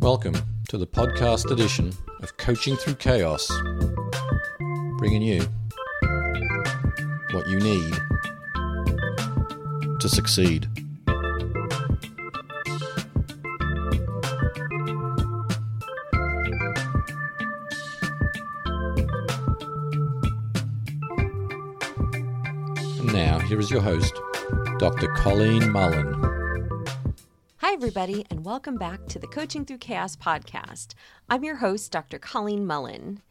Welcome to the podcast edition of Coaching Through Chaos, bringing you what you need to succeed. And now, here is your host, Dr. Colleen Mullen. Everybody, and welcome back to the Coaching Through Chaos podcast. I'm your host, Dr. Colleen Mullen.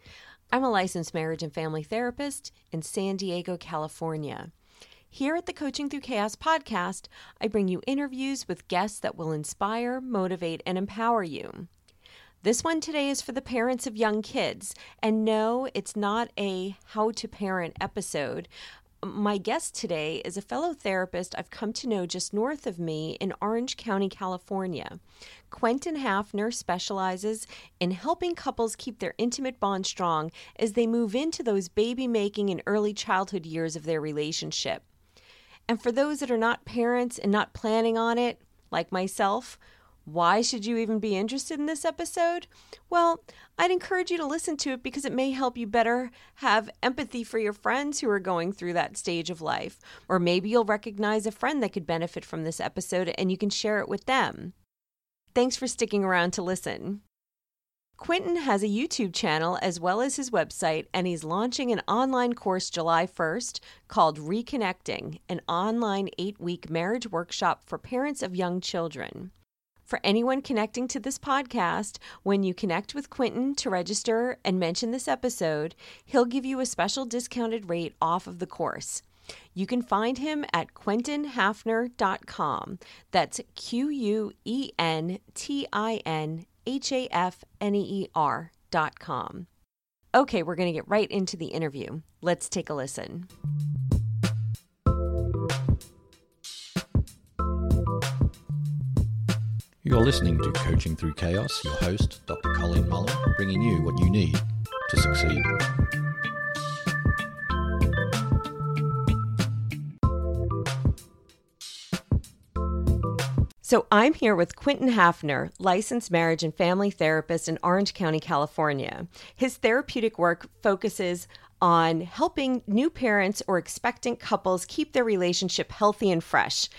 I'm a licensed marriage and family therapist in San Diego, California. Here at the Coaching Through Chaos podcast, I bring you interviews with guests that will inspire, motivate, and empower you. This one today is for the parents of young kids. And no, it's not a how to parent episode. My guest today is a fellow therapist I've come to know just north of me in Orange County, California. Quentin Hafner specializes in helping couples keep their intimate bond strong as they move into those baby making and early childhood years of their relationship. And for those that are not parents and not planning on it, like myself, why should you even be interested in this episode? Well, I'd encourage you to listen to it because it may help you better have empathy for your friends who are going through that stage of life. Or maybe you'll recognize a friend that could benefit from this episode and you can share it with them. Thanks for sticking around to listen. Quentin has a YouTube channel as well as his website, and he's launching an online course July 1st called Reconnecting, an online eight week marriage workshop for parents of young children. For anyone connecting to this podcast, when you connect with Quentin to register and mention this episode, he'll give you a special discounted rate off of the course. You can find him at quentinhafner.com. That's Q U E N T I N H A F N E E R.com. Okay, we're going to get right into the interview. Let's take a listen. You're listening to Coaching Through Chaos, your host, Dr. Colleen Mullen, bringing you what you need to succeed. So I'm here with Quentin Hafner, licensed marriage and family therapist in Orange County, California. His therapeutic work focuses on helping new parents or expectant couples keep their relationship healthy and fresh.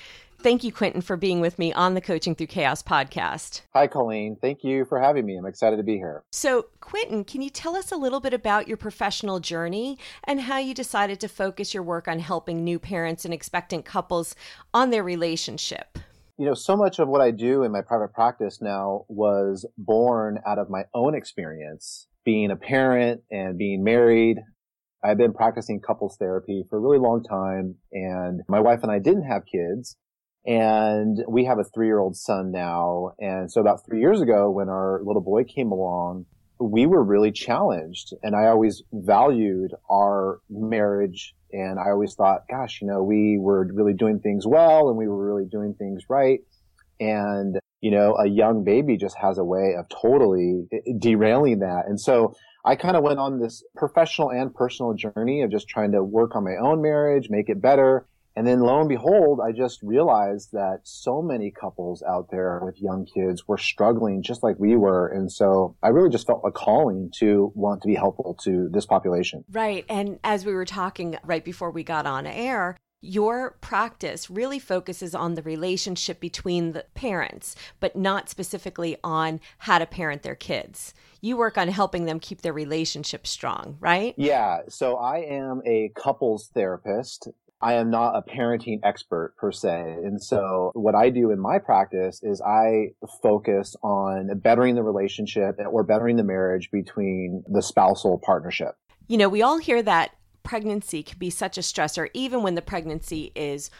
Thank you, Quentin, for being with me on the Coaching Through Chaos podcast. Hi, Colleen. Thank you for having me. I'm excited to be here. So, Quentin, can you tell us a little bit about your professional journey and how you decided to focus your work on helping new parents and expectant couples on their relationship? You know, so much of what I do in my private practice now was born out of my own experience being a parent and being married. I've been practicing couples therapy for a really long time, and my wife and I didn't have kids. And we have a three year old son now. And so about three years ago, when our little boy came along, we were really challenged. And I always valued our marriage. And I always thought, gosh, you know, we were really doing things well and we were really doing things right. And, you know, a young baby just has a way of totally derailing that. And so I kind of went on this professional and personal journey of just trying to work on my own marriage, make it better. And then lo and behold, I just realized that so many couples out there with young kids were struggling just like we were. And so I really just felt a calling to want to be helpful to this population. Right. And as we were talking right before we got on air, your practice really focuses on the relationship between the parents, but not specifically on how to parent their kids. You work on helping them keep their relationship strong, right? Yeah. So I am a couples therapist. I am not a parenting expert per se. And so what I do in my practice is I focus on bettering the relationship or bettering the marriage between the spousal partnership. You know, we all hear that pregnancy can be such a stressor, even when the pregnancy is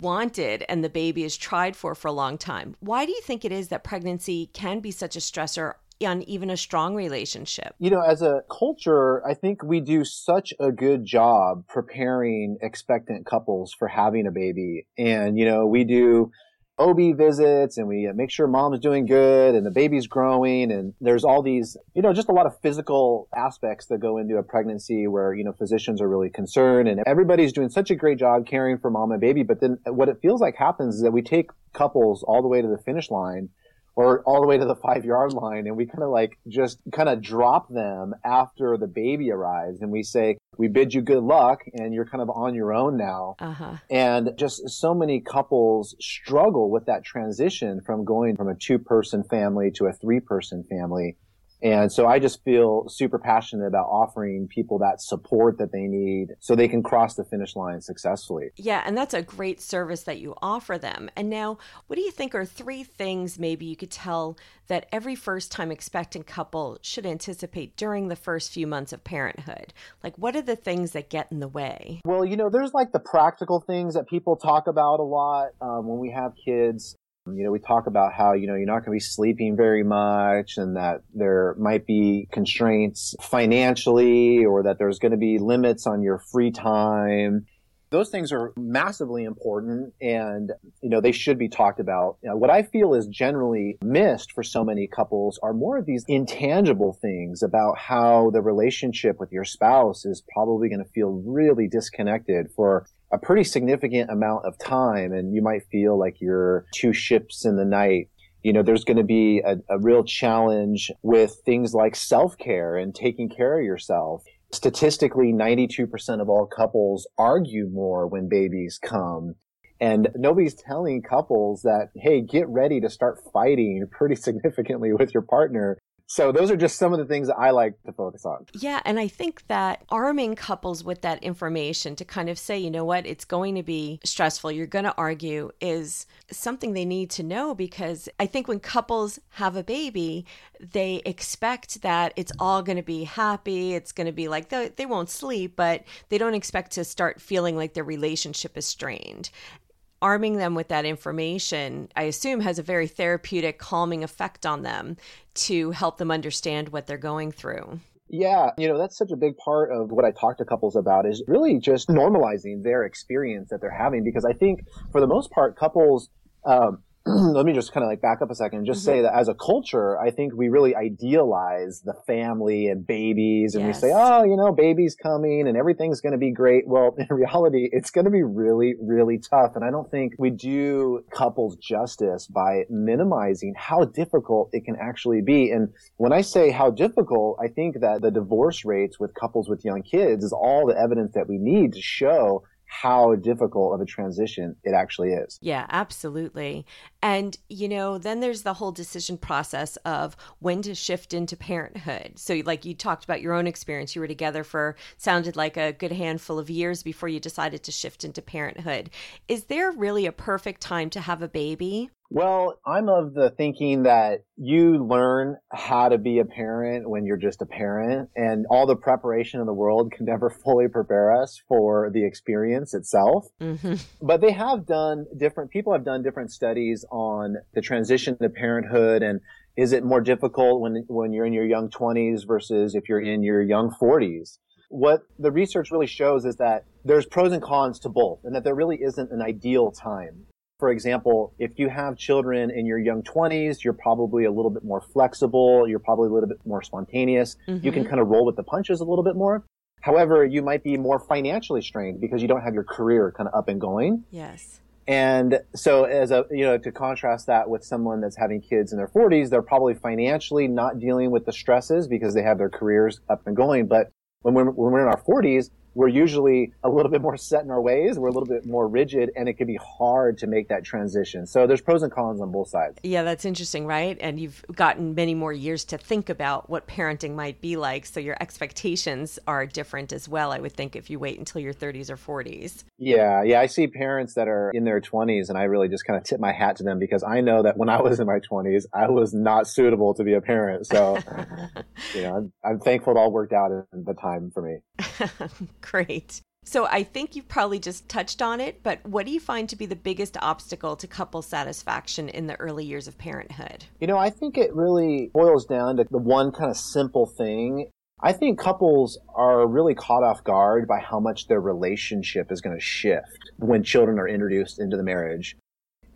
wanted and the baby is tried for for a long time. Why do you think it is that pregnancy can be such a stressor on even a strong relationship? You know, as a culture, I think we do such a good job preparing expectant couples for having a baby. And, you know, we do OB visits and we uh, make sure mom's doing good and the baby's growing. And there's all these, you know, just a lot of physical aspects that go into a pregnancy where, you know, physicians are really concerned and everybody's doing such a great job caring for mom and baby. But then what it feels like happens is that we take couples all the way to the finish line or all the way to the five yard line. And we kind of like just kind of drop them after the baby arrives. And we say, we bid you good luck and you're kind of on your own now. Uh-huh. And just so many couples struggle with that transition from going from a two person family to a three person family. And so I just feel super passionate about offering people that support that they need so they can cross the finish line successfully. Yeah, and that's a great service that you offer them. And now, what do you think are three things maybe you could tell that every first time expectant couple should anticipate during the first few months of parenthood? Like, what are the things that get in the way? Well, you know, there's like the practical things that people talk about a lot um, when we have kids. You know, we talk about how, you know, you're not going to be sleeping very much and that there might be constraints financially or that there's going to be limits on your free time. Those things are massively important and, you know, they should be talked about. You know, what I feel is generally missed for so many couples are more of these intangible things about how the relationship with your spouse is probably going to feel really disconnected for a pretty significant amount of time and you might feel like you're two ships in the night you know, there's going to be a, a, real challenge with things like self-care and taking care of yourself. Statistically, 92% of all couples argue more when babies come. And nobody's telling couples that, hey, get ready to start fighting pretty significantly with your partner so those are just some of the things that I like to focus on. Yeah, and I think that arming couples with that information to kind of say, you know what, it's going to be stressful, you're going to argue is something they need to know because I think when couples have a baby, they expect that it's all going to be happy, it's going to be like they, they won't sleep, but they don't expect to start feeling like their relationship is strained arming them with that information, I assume, has a very therapeutic, calming effect on them to help them understand what they're going through. Yeah, you know, that's such a big part of what I talk to couples about is really just normalizing their experience that they're having because I think for the most part, couples um, let me just kind of like back up a second and just mm-hmm. say that as a culture, I think we really idealize the family and babies and yes. we say, oh, you know, baby's coming and everything's going to be great. Well, in reality, it's going to be really, really tough. And I don't think we do couples justice by minimizing how difficult it can actually be. And when I say how difficult, I think that the divorce rates with couples with young kids is all the evidence that we need to show how difficult of a transition it actually is. Yeah, absolutely. And, you know, then there's the whole decision process of when to shift into parenthood. So, like you talked about your own experience, you were together for sounded like a good handful of years before you decided to shift into parenthood. Is there really a perfect time to have a baby? Well, I'm of the thinking that you learn how to be a parent when you're just a parent and all the preparation in the world can never fully prepare us for the experience itself. Mm-hmm. But they have done different, people have done different studies on the transition to parenthood and is it more difficult when, when you're in your young 20s versus if you're in your young 40s? What the research really shows is that there's pros and cons to both and that there really isn't an ideal time. For example, if you have children in your young 20s, you're probably a little bit more flexible. You're probably a little bit more spontaneous. Mm-hmm. You can mm-hmm. kind of roll with the punches a little bit more. However, you might be more financially strained because you don't have your career kind of up and going. Yes. And so as a, you know, to contrast that with someone that's having kids in their 40s, they're probably financially not dealing with the stresses because they have their careers up and going. But when we're, when we're in our 40s, we're usually a little bit more set in our ways. We're a little bit more rigid and it can be hard to make that transition. So there's pros and cons on both sides. Yeah, that's interesting, right? And you've gotten many more years to think about what parenting might be like. So your expectations are different as well, I would think, if you wait until your 30s or 40s. Yeah, yeah. I see parents that are in their 20s and I really just kind of tip my hat to them because I know that when I was in my 20s, I was not suitable to be a parent. So, you know, I'm, I'm thankful it all worked out in the time for me. Great. So I think you've probably just touched on it, but what do you find to be the biggest obstacle to couple satisfaction in the early years of parenthood? You know, I think it really boils down to the one kind of simple thing. I think couples are really caught off guard by how much their relationship is going to shift when children are introduced into the marriage.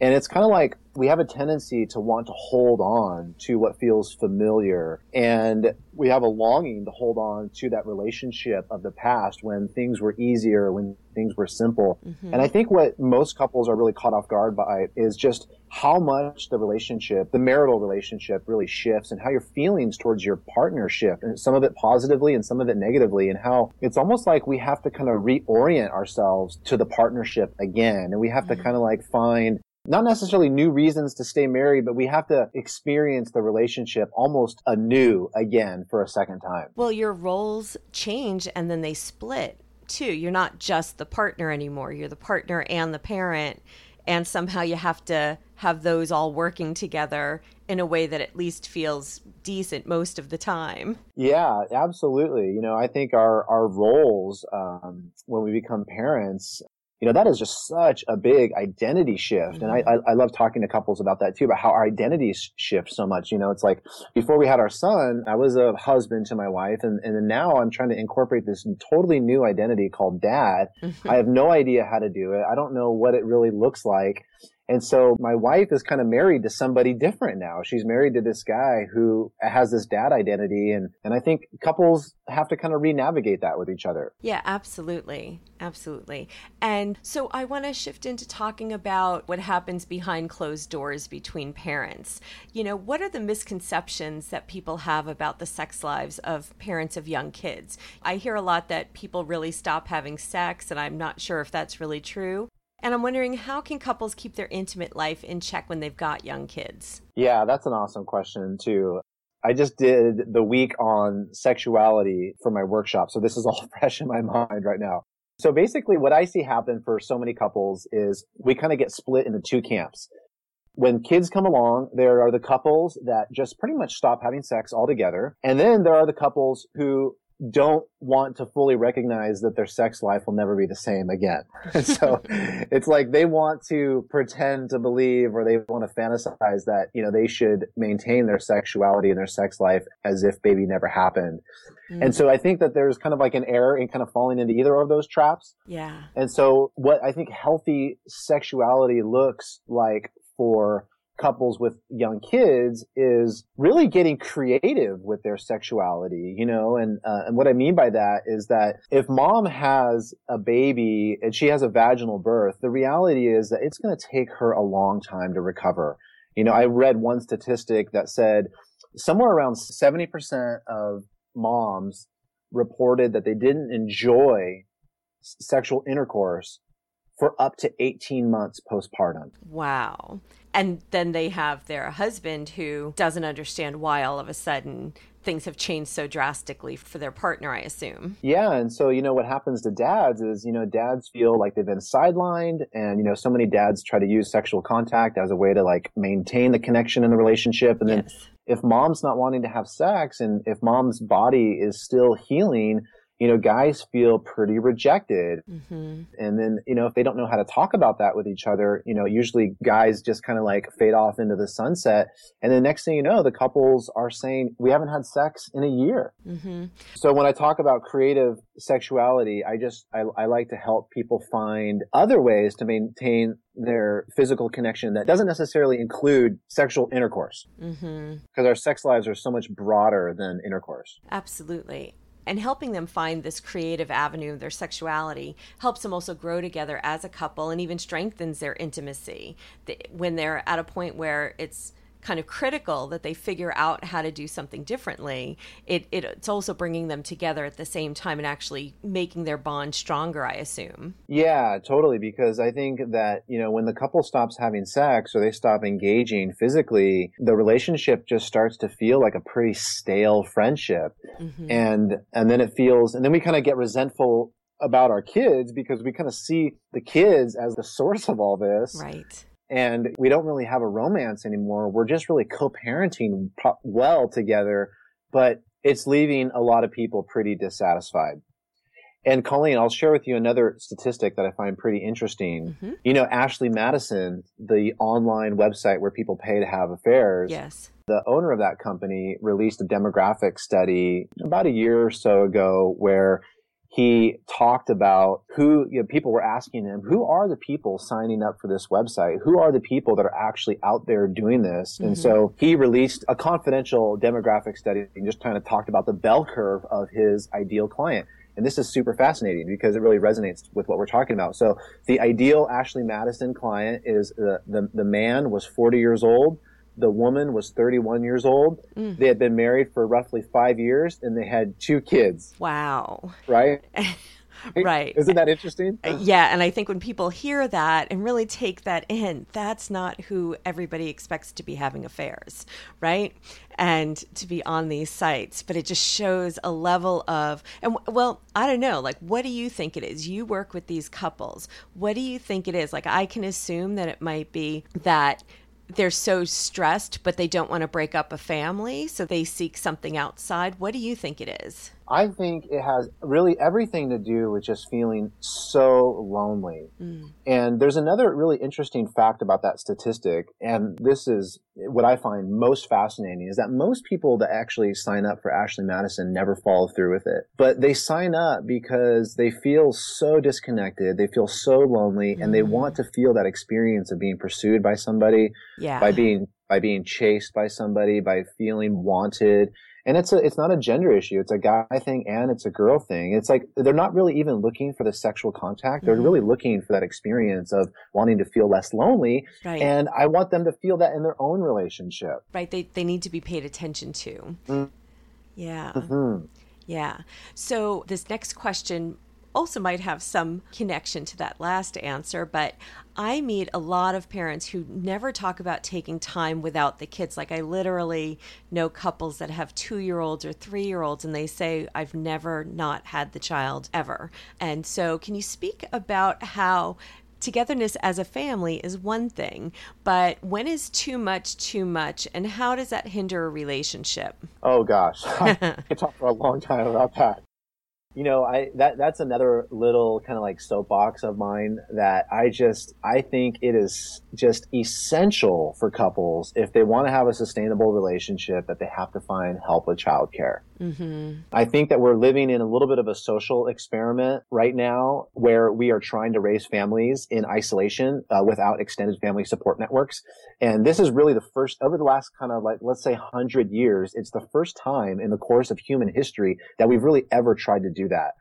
And it's kind of like we have a tendency to want to hold on to what feels familiar. And we have a longing to hold on to that relationship of the past when things were easier, when things were simple. Mm-hmm. And I think what most couples are really caught off guard by is just how much the relationship, the marital relationship really shifts and how your feelings towards your partner shift and some of it positively and some of it negatively and how it's almost like we have to kind of reorient ourselves to the partnership again. And we have mm-hmm. to kind of like find not necessarily new reasons to stay married, but we have to experience the relationship almost anew again for a second time. Well, your roles change and then they split too. You're not just the partner anymore, you're the partner and the parent. And somehow you have to have those all working together in a way that at least feels decent most of the time. Yeah, absolutely. You know, I think our our roles um, when we become parents you know, that is just such a big identity shift. And I, mm-hmm. I, I, love talking to couples about that too, about how our identities shift so much. You know, it's like before we had our son, I was a husband to my wife. And, and now I'm trying to incorporate this totally new identity called dad. Mm-hmm. I have no idea how to do it. I don't know what it really looks like. And so my wife is kind of married to somebody different now. She's married to this guy who has this dad identity. And, and I think couples have to kind of re-navigate that with each other. Yeah, absolutely. Absolutely. And so I want to shift into talking about what happens behind closed doors between parents. You know, what are the misconceptions that people have about the sex lives of parents of young kids? I hear a lot that people really stop having sex, and I'm not sure if that's really true. And I'm wondering how can couples keep their intimate life in check when they've got young kids? Yeah, that's an awesome question too. I just did the week on sexuality for my workshop. So this is all fresh in my mind right now. So basically what I see happen for so many couples is we kind of get split into two camps. When kids come along, there are the couples that just pretty much stop having sex altogether. And then there are the couples who don't want to fully recognize that their sex life will never be the same again. And so it's like they want to pretend to believe or they want to fantasize that, you know, they should maintain their sexuality and their sex life as if baby never happened. Mm. And so I think that there's kind of like an error in kind of falling into either of those traps. Yeah. And so what I think healthy sexuality looks like for couples with young kids is really getting creative with their sexuality, you know, and, uh, and what I mean by that is that if mom has a baby and she has a vaginal birth, the reality is that it's going to take her a long time to recover. You know, I read one statistic that said somewhere around 70% of moms reported that they didn't enjoy sexual intercourse for up to 18 months postpartum. Wow. And then they have their husband who doesn't understand why all of a sudden things have changed so drastically for their partner, I assume. Yeah. And so, you know, what happens to dads is, you know, dads feel like they've been sidelined. And, you know, so many dads try to use sexual contact as a way to like maintain the connection in the relationship. And then yes. if mom's not wanting to have sex and if mom's body is still healing, you know, guys feel pretty rejected. Mm-hmm. And then, you know, if they don't know how to talk about that with each other, you know, usually guys just kind of like fade off into the sunset. And the next thing you know, the couples are saying, we haven't had sex in a year. Mm-hmm. So when I talk about creative sexuality, I just, I, I like to help people find other ways to maintain their physical connection that doesn't necessarily include sexual intercourse. Because mm-hmm. our sex lives are so much broader than intercourse. Absolutely and helping them find this creative avenue of their sexuality helps them also grow together as a couple and even strengthens their intimacy. When they're at a point where it's kind of critical that they figure out how to do something differently, it, it, it's also bringing them together at the same time and actually making their bond stronger, I assume. Yeah, totally. Because I think that, you know, when the couple stops having sex or they stop engaging physically, the relationship just starts to feel like a pretty stale friendship. Mm-hmm. And, and then it feels, and then we kind of get resentful about our kids because we kind of see the kids as the source of all this. Right and we don't really have a romance anymore. We're just really co-parenting well together, but it's leaving a lot of people pretty dissatisfied. And Colleen, I'll share with you another statistic that I find pretty interesting. Mm-hmm. You know, Ashley Madison, the online website where people pay to have affairs. Yes. The owner of that company released a demographic study about a year or so ago where he talked about who you know, people were asking him, who are the people signing up for this website? Who are the people that are actually out there doing this? Mm-hmm. And so he released a confidential demographic study and just kind of talked about the bell curve of his ideal client. And this is super fascinating because it really resonates with what we're talking about. So the ideal Ashley Madison client is the, the, the man was 40 years old the woman was 31 years old. Mm. They had been married for roughly five years and they had two kids. Wow. Right? right. Isn't that interesting? Uh, yeah. And I think when people hear that and really take that in, that's not who everybody expects to be having affairs, right? And to be on these sites. But it just shows a level of, and well, I don't know, like, what do you think it is? You work with these couples. What do you think it is? Like, I can assume that it might be that they're so stressed, but they don't want to break up a family, so they seek something outside. What do you think it is? I think it has really everything to do with just feeling so lonely. Mm. And there's another really interesting fact about that statistic. And this is what I find most fascinating is that most people that actually sign up for Ashley Madison never follow through with it. But they sign up because they feel so disconnected. They feel so lonely mm. and they want to feel that experience of being pursued by somebody, yeah. by being by being chased by somebody, by feeling wanted and it's a it's not a gender issue. It's a guy thing and it's a girl thing. It's like they're not really even looking for the sexual contact. They're mm-hmm. really looking for that experience of wanting to feel less lonely. Right. and i want them to feel that in their own relationship. Right. They, they need to be paid attention to. Mm-hmm. yeah. Mm-hmm. yeah. So this next question also might have some connection to that last answer, but I meet a lot of parents who never talk about taking time without the kids. Like, I literally know couples that have two year olds or three year olds, and they say, I've never not had the child ever. And so, can you speak about how togetherness as a family is one thing, but when is too much too much, and how does that hinder a relationship? Oh gosh, I could talk for a long time about that. You know, I that that's another little kind of like soapbox of mine that I just I think it is just essential for couples if they want to have a sustainable relationship that they have to find help with childcare. Mm-hmm. I think that we're living in a little bit of a social experiment right now where we are trying to raise families in isolation uh, without extended family support networks. And this is really the first, over the last kind of like, let's say 100 years, it's the first time in the course of human history that we've really ever tried to do that.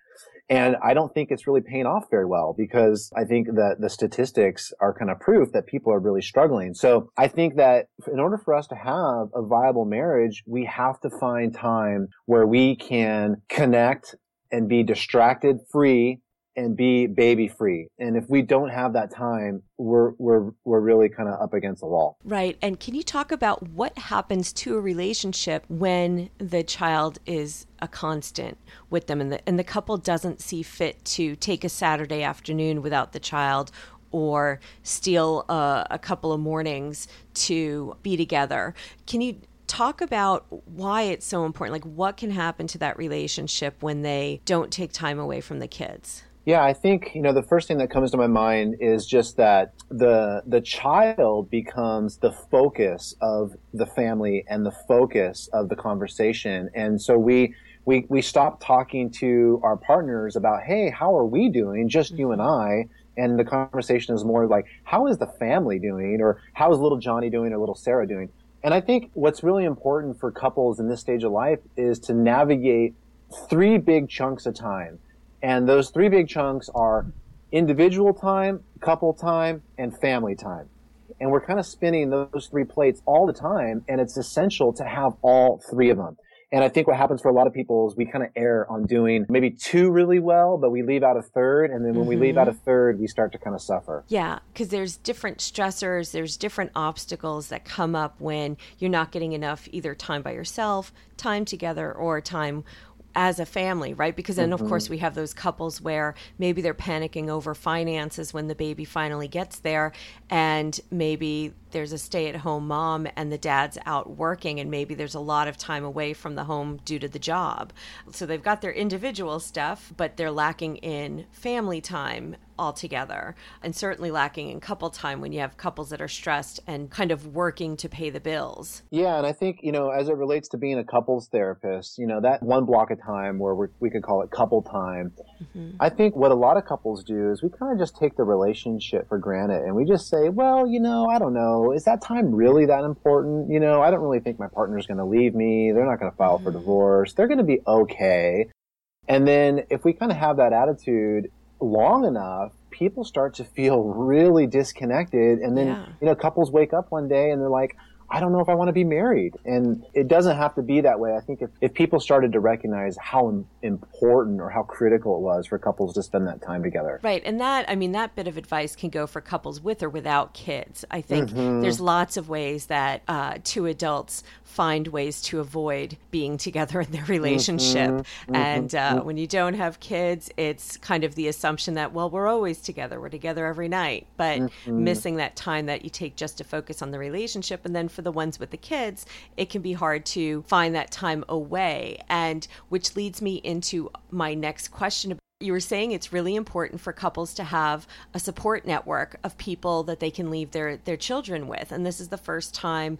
And I don't think it's really paying off very well because I think that the statistics are kind of proof that people are really struggling. So I think that in order for us to have a viable marriage, we have to find time where we can connect and be distracted free and be baby free. And if we don't have that time, we're we're we're really kind of up against the wall. Right. And can you talk about what happens to a relationship when the child is a constant with them and the and the couple doesn't see fit to take a Saturday afternoon without the child or steal a, a couple of mornings to be together. Can you talk about why it's so important? Like what can happen to that relationship when they don't take time away from the kids? Yeah, I think you know the first thing that comes to my mind is just that the the child becomes the focus of the family and the focus of the conversation, and so we we we stop talking to our partners about hey, how are we doing? Just you and. I, and the conversation is more like how is the family doing, or how is little Johnny doing, or little Sarah doing? And I think what's really important for couples in this stage of life is to navigate three big chunks of time and those three big chunks are individual time, couple time, and family time. And we're kind of spinning those three plates all the time. And it's essential to have all three of them. And I think what happens for a lot of people is we kind of err on doing maybe two really well, but we leave out a third. And then when mm-hmm. we leave out a mm-hmm. third, we start to kind of suffer. Yeah, because there's different stressors, there's different obstacles that come up when you're not getting enough either time by yourself, time together, or time as a family, right? Because then, mm-hmm. of course, we have those couples where maybe they're panicking over finances when the baby finally gets there, and maybe there's a stay at home mom and the dad's out working, and maybe there's a lot of time away from the home due to the job. So they've got their individual stuff, but they're lacking in family time altogether, and certainly lacking in couple time when you have couples that are stressed and kind of working to pay the bills. Yeah, and I think, you know, as it relates to being a couples therapist, you know, that one block of time where we could call it couple time, mm-hmm. I think what a lot of couples do is we kind of just take the relationship for granted and we just say, well, you know, I don't know, is that time really that important? You know, I don't really think my partner's going to leave me. They're not going to file mm-hmm. for divorce. They're going to be okay. And then if we kind of have that attitude long enough, people start to feel really disconnected. And then, yeah. you know, couples wake up one day and they're like, I don't know if I want to be married. And it doesn't have to be that way. I think if, if people started to recognize how important or how critical it was for couples to spend that time together. Right. And that, I mean, that bit of advice can go for couples with or without kids. I think mm-hmm. there's lots of ways that uh, two adults find ways to avoid being together in their relationship. Mm-hmm. And uh, mm-hmm. when you don't have kids, it's kind of the assumption that, well, we're always together, we're together every night, but mm-hmm. missing that time that you take just to focus on the relationship. And then for the ones with the kids, it can be hard to find that time away. And which leads me into my next question you were saying it's really important for couples to have a support network of people that they can leave their their children with and this is the first time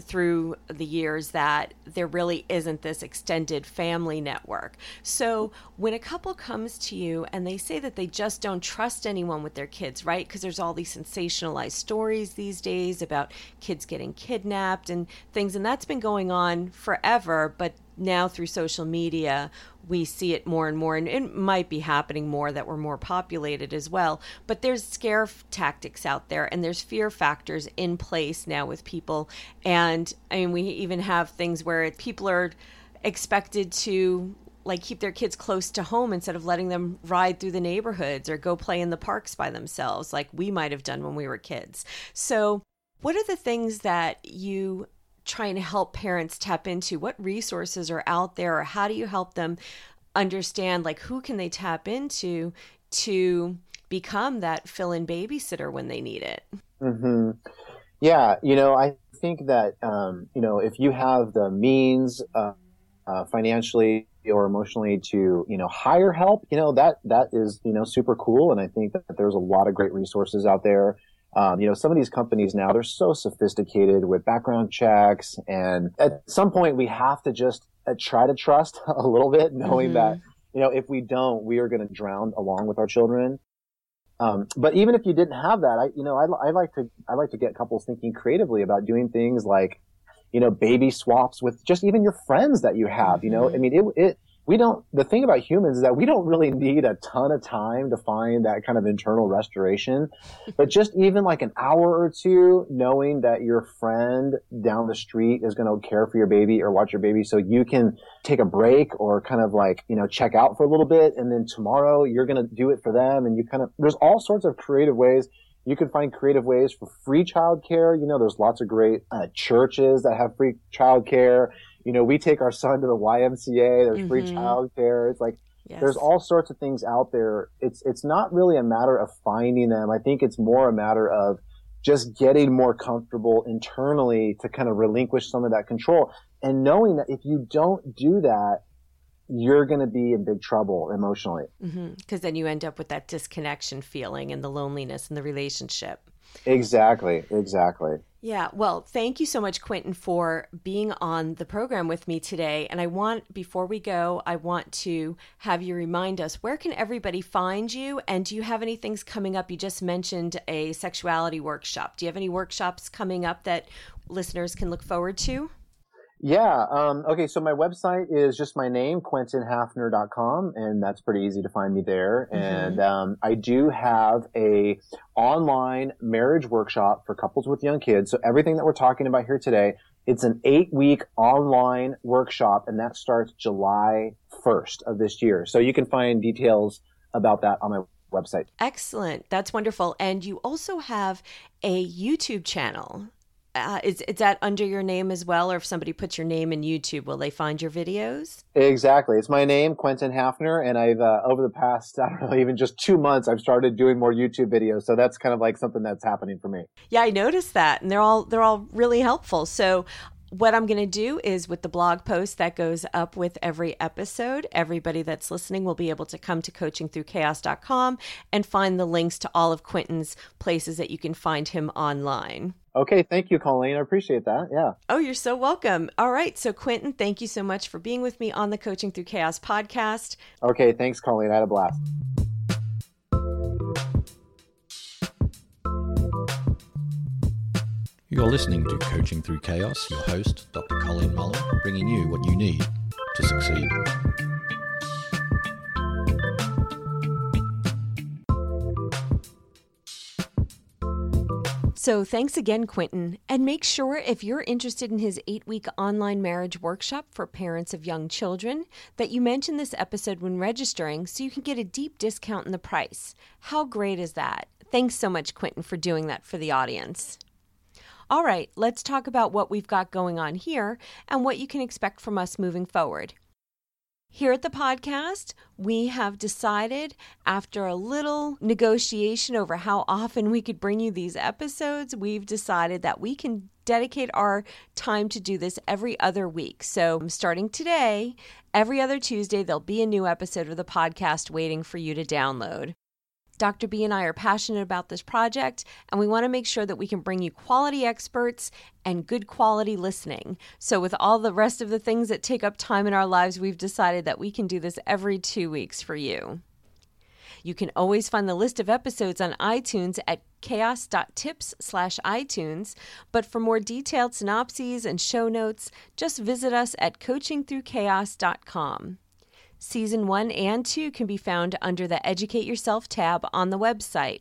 through the years that there really isn't this extended family network. So when a couple comes to you and they say that they just don't trust anyone with their kids, right? Because there's all these sensationalized stories these days about kids getting kidnapped and things, and that's been going on forever, but now through social media we see it more and more and it might be happening more that we're more populated as well. But there's scare tactics out there and there's fear factors in place now with people. And i mean we even have things where people are expected to like keep their kids close to home instead of letting them ride through the neighborhoods or go play in the parks by themselves like we might have done when we were kids. So what are the things that you trying to help parents tap into what resources are out there or how do you help them understand like who can they tap into to become that fill-in babysitter when they need it mm-hmm. yeah you know i think that um, you know if you have the means uh, uh, financially or emotionally to you know hire help you know that that is you know super cool and i think that there's a lot of great resources out there um, you know, some of these companies now, they're so sophisticated with background checks. And at some point, we have to just uh, try to trust a little bit, knowing mm-hmm. that, you know, if we don't, we are going to drown along with our children. Um, but even if you didn't have that, I, you know, I, I like to, I like to get couples thinking creatively about doing things like, you know, baby swaps with just even your friends that you have, you know, mm-hmm. I mean, it, it, we don't the thing about humans is that we don't really need a ton of time to find that kind of internal restoration. But just even like an hour or two knowing that your friend down the street is going to care for your baby or watch your baby so you can take a break or kind of like you know check out for a little bit and then tomorrow you're going to do it for them and you kind of there's all sorts of creative ways. You can find creative ways for free childcare. You know, there's lots of great uh, churches that have free childcare you know, we take our son to the YMCA. There's mm-hmm. free childcare. It's like yes. there's all sorts of things out there. It's it's not really a matter of finding them. I think it's more a matter of just getting more comfortable internally to kind of relinquish some of that control and knowing that if you don't do that, you're going to be in big trouble emotionally. Because mm-hmm. then you end up with that disconnection feeling and the loneliness in the relationship. Exactly. Exactly. Yeah, well, thank you so much, Quentin, for being on the program with me today. And I want, before we go, I want to have you remind us where can everybody find you? And do you have any things coming up? You just mentioned a sexuality workshop. Do you have any workshops coming up that listeners can look forward to? Yeah. Um, okay. So my website is just my name, quentinhafner.com, and that's pretty easy to find me there. Mm-hmm. And um, I do have a online marriage workshop for couples with young kids. So everything that we're talking about here today, it's an eight week online workshop, and that starts July 1st of this year. So you can find details about that on my website. Excellent. That's wonderful. And you also have a YouTube channel uh, is is that under your name as well, or if somebody puts your name in YouTube, will they find your videos? Exactly, it's my name, Quentin Hafner, and I've uh, over the past I don't know even just two months, I've started doing more YouTube videos. So that's kind of like something that's happening for me. Yeah, I noticed that, and they're all they're all really helpful. So what I'm going to do is with the blog post that goes up with every episode, everybody that's listening will be able to come to coachingthroughchaos.com and find the links to all of Quentin's places that you can find him online. Okay, thank you, Colleen. I appreciate that. Yeah. Oh, you're so welcome. All right. So, Quentin, thank you so much for being with me on the Coaching Through Chaos podcast. Okay, thanks, Colleen. I had a blast. You're listening to Coaching Through Chaos, your host, Dr. Colleen Mullen, bringing you what you need to succeed. So, thanks again, Quentin. And make sure if you're interested in his eight week online marriage workshop for parents of young children, that you mention this episode when registering so you can get a deep discount in the price. How great is that? Thanks so much, Quentin, for doing that for the audience. All right, let's talk about what we've got going on here and what you can expect from us moving forward. Here at the podcast, we have decided after a little negotiation over how often we could bring you these episodes, we've decided that we can dedicate our time to do this every other week. So, starting today, every other Tuesday, there'll be a new episode of the podcast waiting for you to download. Dr. B and I are passionate about this project, and we want to make sure that we can bring you quality experts and good quality listening. So, with all the rest of the things that take up time in our lives, we've decided that we can do this every two weeks for you. You can always find the list of episodes on iTunes at chaos.tips slash iTunes. But for more detailed synopses and show notes, just visit us at coachingthroughchaos.com. Season 1 and 2 can be found under the Educate Yourself tab on the website.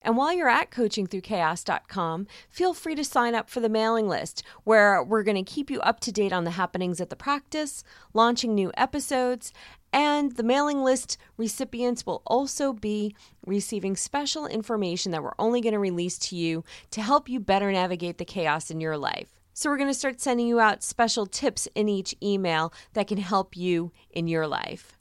And while you're at coachingthroughchaos.com, feel free to sign up for the mailing list where we're going to keep you up to date on the happenings at the practice, launching new episodes, and the mailing list recipients will also be receiving special information that we're only going to release to you to help you better navigate the chaos in your life. So, we're going to start sending you out special tips in each email that can help you in your life.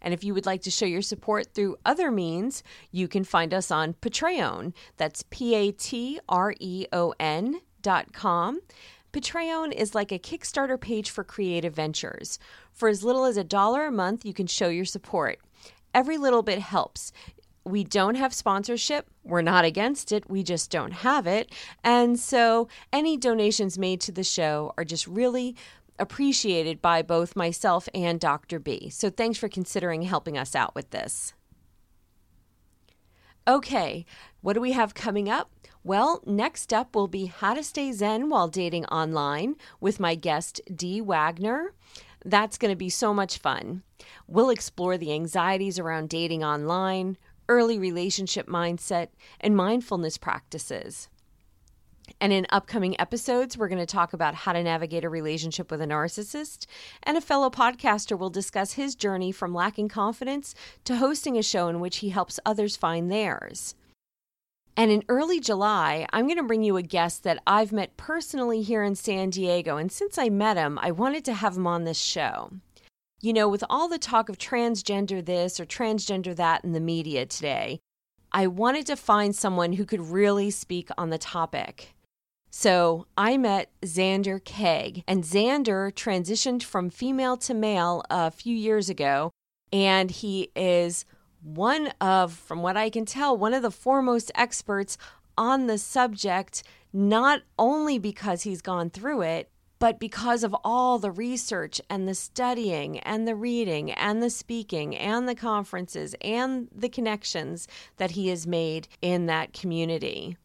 And if you would like to show your support through other means, you can find us on Patreon. That's P A T R E O N dot com. Patreon is like a Kickstarter page for creative ventures. For as little as a dollar a month, you can show your support. Every little bit helps we don't have sponsorship. We're not against it. We just don't have it. And so any donations made to the show are just really appreciated by both myself and Dr. B. So thanks for considering helping us out with this. Okay, what do we have coming up? Well, next up will be How to Stay Zen While Dating Online with my guest, Dee Wagner. That's going to be so much fun. We'll explore the anxieties around dating online, early relationship mindset, and mindfulness practices. And in upcoming episodes, we're going to talk about how to navigate a relationship with a narcissist. And a fellow podcaster will discuss his journey from lacking confidence to hosting a show in which he helps others find theirs. And in early July, I'm going to bring you a guest that I've met personally here in San Diego. And since I met him, I wanted to have him on this show you know, with all the talk of transgender this or transgender that in the media today, I wanted to find someone who could really speak on the topic. So I met Zander Keig, and Zander transitioned from female to male a few years ago, and he is one of, from what I can tell, one of the foremost experts on the subject, not only because he's gone through it, but because of all the research and the studying and the reading and the speaking and the conferences and the connections that he has made in that community.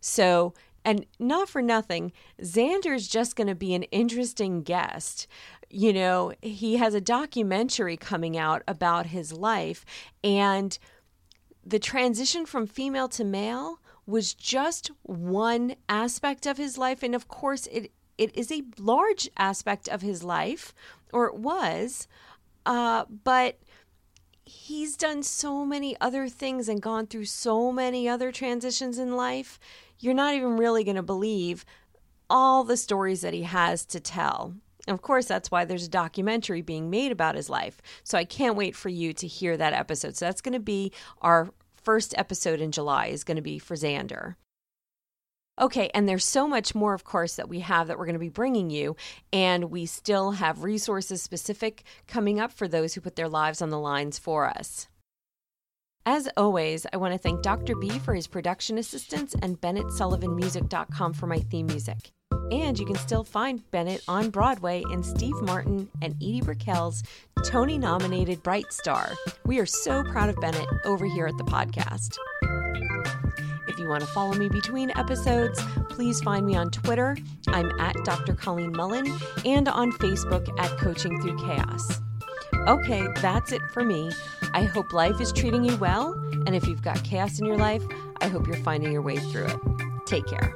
So, and not for nothing, Zander's just going to be an interesting guest. You know, he has a documentary coming out about his life, and the transition from female to male was just one aspect of his life. And of course, it it is a large aspect of his life, or it was, uh, but he's done so many other things and gone through so many other transitions in life. You're not even really going to believe all the stories that he has to tell. Of course, that's why there's a documentary being made about his life. So I can't wait for you to hear that episode. So that's going to be our first episode in July, is going to be for Zander. Okay, and there's so much more, of course, that we have that we're going to be bringing you. And we still have resources specific coming up for those who put their lives on the lines for us. As always, I want to thank Dr. B for his production assistance and BennettSullivanMusic.com for my theme music. And you can still find Bennett on Broadway in Steve Martin and Edie Brickell's Tony nominated Bright Star. We are so proud of Bennett over here at the podcast. You want to follow me between episodes, please find me on Twitter. I'm at Dr. Colleen Mullen and on Facebook at Coaching Through Chaos. Okay, that's it for me. I hope life is treating you well, and if you've got chaos in your life, I hope you're finding your way through it. Take care.